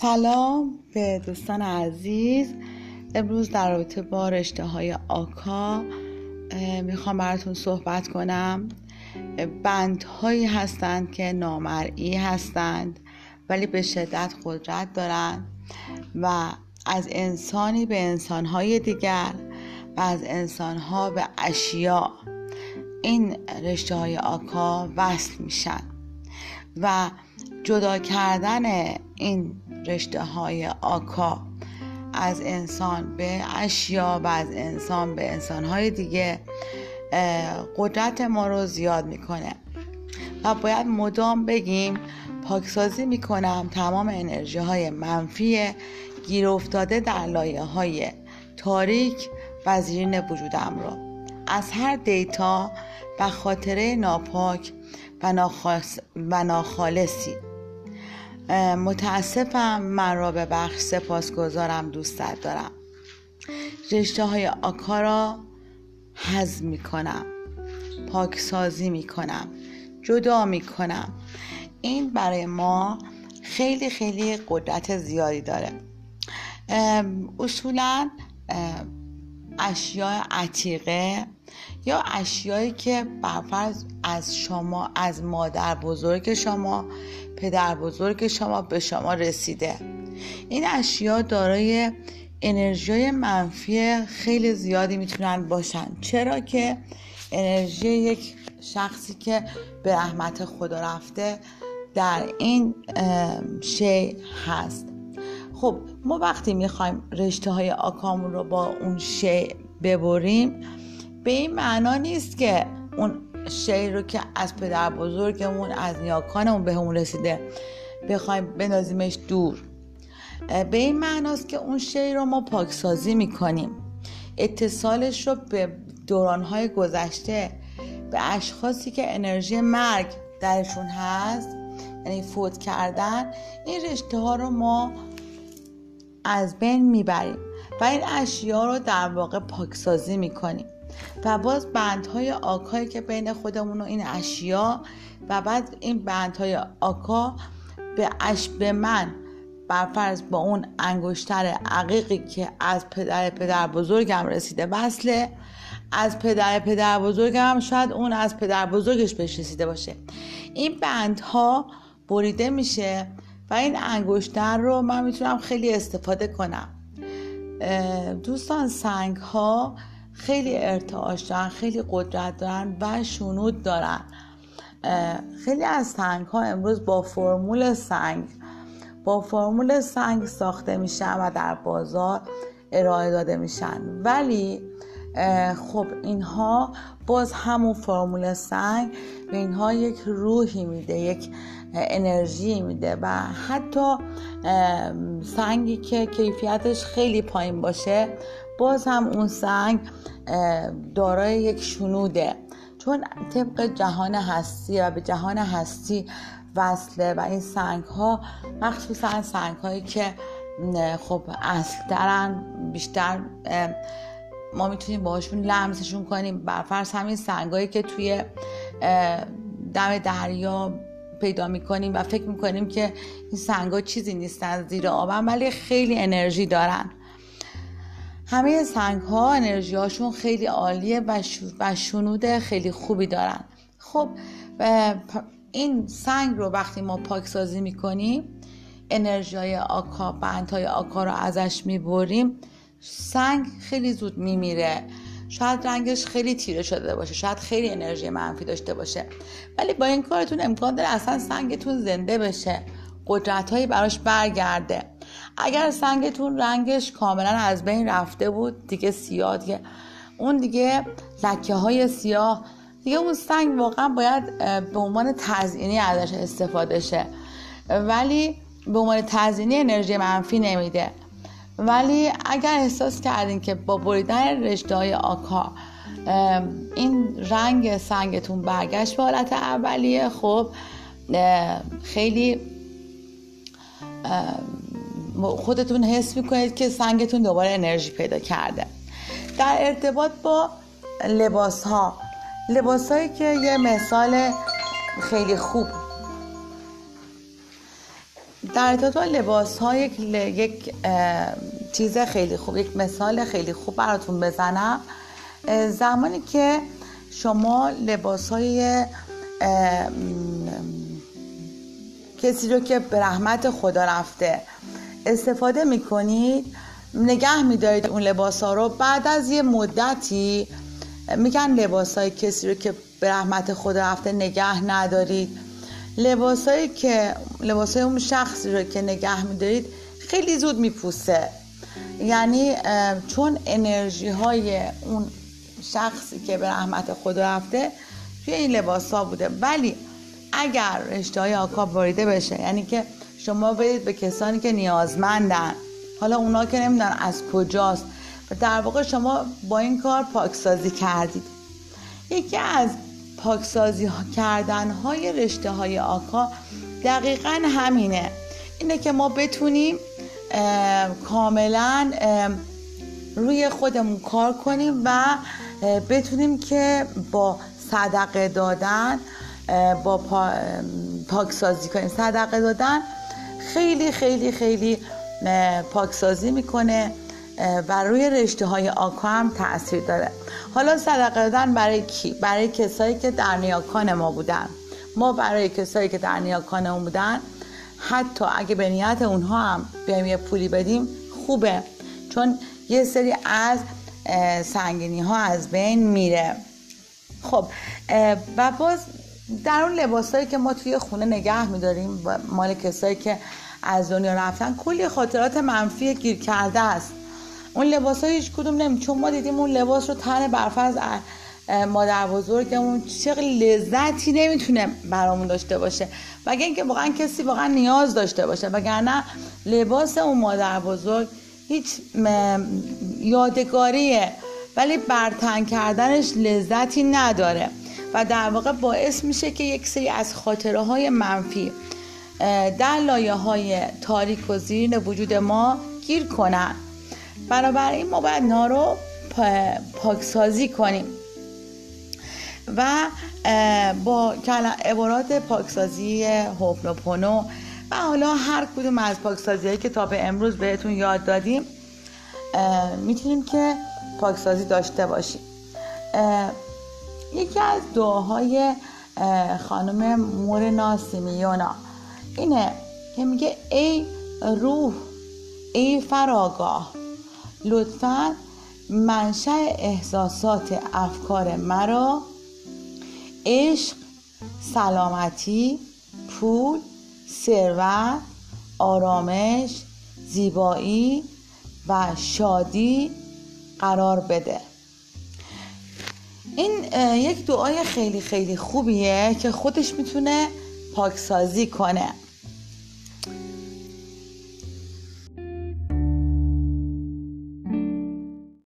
سلام به دوستان عزیز. امروز در رابطه با رشته های آکا می‌خوام براتون صحبت کنم. بندهایی هستند که نامرئی هستند ولی به شدت قدرت دارند و از انسانی به انسانهای دیگر و از انسانها به اشیا این رشته های آکا وصل میشن و جدا کردن این رشته های آکا. از انسان به اشیا و از انسان به انسان های دیگه قدرت ما رو زیاد می‌کنه. و باید مدام بگیم پاکسازی می‌کنم تمام انرژی های منفی گیر افتاده در لایه های تاریک و زیرین وجودم رو. از هر دیتا و خاطره ناپاک و ناخالصی. متاسفم من را به بخش سپاسگزارم دوستت دارم. رشته های آکا را حزم می کنم پاکسازی می کنم جدا می کنم این برای ما خیلی خیلی قدرت زیادی داره. اصولا اشیاء عتیقه یا اشیایی که برفرض از شما از مادر بزرگ شما پدر بزرگ شما به شما رسیده. این اشیا دارای انرژی منفی خیلی زیادی می‌تونن باشن. چرا که انرژی یک شخصی که به رحمت خدا رفته در این شی هست. خب ما وقتی می‌خوایم رشته های آکامون رو با اون شی ببریم به این معنا نیست که اون شی رو که از پدر بزرگمون از نیاکانمون به همون رسیده بخوایم بنازیمش دور. به این معناست که اون شی رو ما پاکسازی می‌کنیم. اتصالش رو به دورانهای گذشته به اشخاصی که انرژی مرگ درشون هست یعنی فوت کردن این رشته ها رو ما از بین می‌بریم و این اشیا رو در واقع پاکسازی می‌کنیم. و باز بندهای آکایی که بین خودمون و این اشیا و بعد این بندهای آکا به اش به من برفرض با اون انگشتر عقیقی که از پدر پدر بزرگم رسیده وصله از پدر پدر بزرگم شاید اون از پدر بزرگش بهش رسیده باشه. این بندها بریده میشه و این انگشتر رو من می‌تونم خیلی استفاده کنم. دوستان سنگ ها خیلی ارتعاش دارن خیلی قدرت دارن و شنود دارن. خیلی از سنگ ها امروز با فرمول سنگ با فرمول سنگ ساخته میشن و در بازار ارائه داده میشن. ولی خب اینها باز همون فرمول سنگ به اینها یک روحی میده یک انرژی میده و حتی سنگی که کیفیتش خیلی پایین باشه باز هم اون سنگ دارای یک شنوده. چون طبق جهان هستی و به جهان هستی وصله و این سنگ ها مخصوصا سنگ هایی که خب اصل دارن بیشتر ما می‌تونیم باشون لمسشون کنیم. برفرض همین سنگایی که توی دم دریا پیدا می‌کنیم و فکر می‌کنیم که این سنگ چیزی نیستن زیر آبن ولی خیلی انرژی دارن. همه سنگ ها انرژی هاشون خیلی عالیه و شنود خیلی خوبی دارن. خب این سنگ رو وقتی ما پاک سازی می‌کنیم انرژی های آکا بند های آکا رو ازش می‌بریم سنگ خیلی زود میمیره. شاید رنگش خیلی تیره شده باشه شاید خیلی انرژی منفی داشته باشه. ولی با این کارتون امکان داره اصلا سنگتون زنده بشه. قدرت هایی براش برگرده. اگر سنگتون رنگش کاملا از بین رفته بود دیگه سیاه دیگه اون دیگه لکه های سیاه دیگه اون سنگ واقعا باید به عنوان تزئینی ازش استفاده شه. ولی به عنوان تزئینی انرژی منفی نمیده. ولی اگر احساس کردین که با بریدن رشته های آکا این رنگ سنگتون برگشت به حالت اولیه خب خیلی خودتون حس می‌کنید که سنگتون دوباره انرژی پیدا کرده. در ارتباط با لباس ها لباس هایی که یه مثال خیلی خوب. در ارتباط لباس ها یک, یک چیز خیلی خوب یک مثال خیلی خوب براتون بزنم. زمانی که شما لباس های کسی رو که به رحمت خدا رفته استفاده می‌کنید نگه میدارید اون لباس ها رو. بعد از یه مدتی میگن لباس های کسی رو که به رحمت خدا رفته نگه ندارید. لباس هایی که لباس های اون شخصی رو که نگه میدارید خیلی زود میپوسه. یعنی چون انرژی های اون شخصی که به رحمت خدا رفته توی این لباس ها بوده. ولی اگر رشته های آکا باریده بشه یعنی که شما برید به کسانی که نیازمندن. حالا اونا که نمی‌دونن از کجاست. و در واقع شما با این کار پاکسازی کردید. یکی از پاکسازی کردن های رشته های آکا دقیقا همینه. اینه که ما بتونیم کاملا روی خودمون کار کنیم و بتونیم که با صدقه دادن با پاکسازی کنیم. صدقه دادن خیلی خیلی خیلی پاکسازی می‌کنه و روی رشته های آکا هم تاثیر داره. حالا صدقه دادن برای کی؟ برای کسایی که در نیاکان ما بودن. ما برای کسایی که در نیاکان اون بودن حتی اگه به نیت اونها هم بیایم یه پولی بدیم خوبه. چون یه سری از سنگینی ها از بین میره. خب و باز در اون لباسایی که ما توی خونه نگه میداریم مال کسایی که از دنیا رفتن کلی خاطرات منفی گیر کرده است. اون لباس های هیچ کدوم نمی چون ما دیدیم اون لباس رو تن برفرض مادر بزرگمون چقدر لذتی نمی‌تونه برامون داشته باشه. مگه اینکه واقعا کسی واقعا نیاز داشته باشه. وگرنه لباس اون مادر بزرگ هیچ یادگاریه. ولی برتن کردنش لذتی نداره. و در واقع باعث میشه که یک سری از خاطره های منفی در لایه های تاریک و زیرین وجود ما گیر کنن. بنابراین ما باید نا رو پاکسازی کنیم. و با عبارات پاکسازی هوپنوپونو و حالا هر کدوم از پاکسازی هایی که تا به امروز بهتون یاد دادیم می‌تونیم که پاکسازی داشته باشیم. یکی از دعاهای خانم مورنا سیمیونا اینه که میگه ای روح ای فراگاه لطفا منشأ احساسات افکار مرا عشق سلامتی پول ثروت آرامش زیبایی و شادی قرار بده. این یک دعای خیلی خیلی خوبیه که خودش می‌تونه پاکسازی کنه.